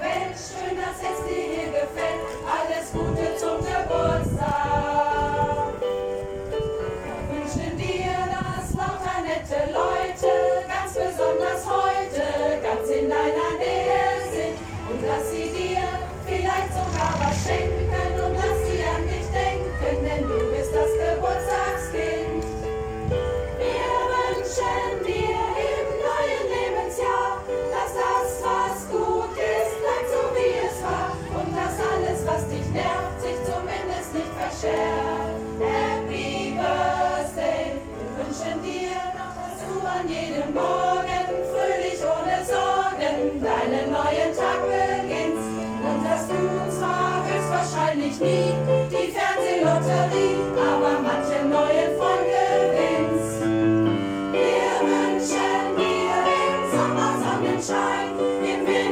Welt. Schön, dass es dir hier gefällt. ich nie die Fernsehlotterie, aber manche neue Folge gewinnt's. Wir wünschen dir den Sommer, Sommersonnenschein im Winter.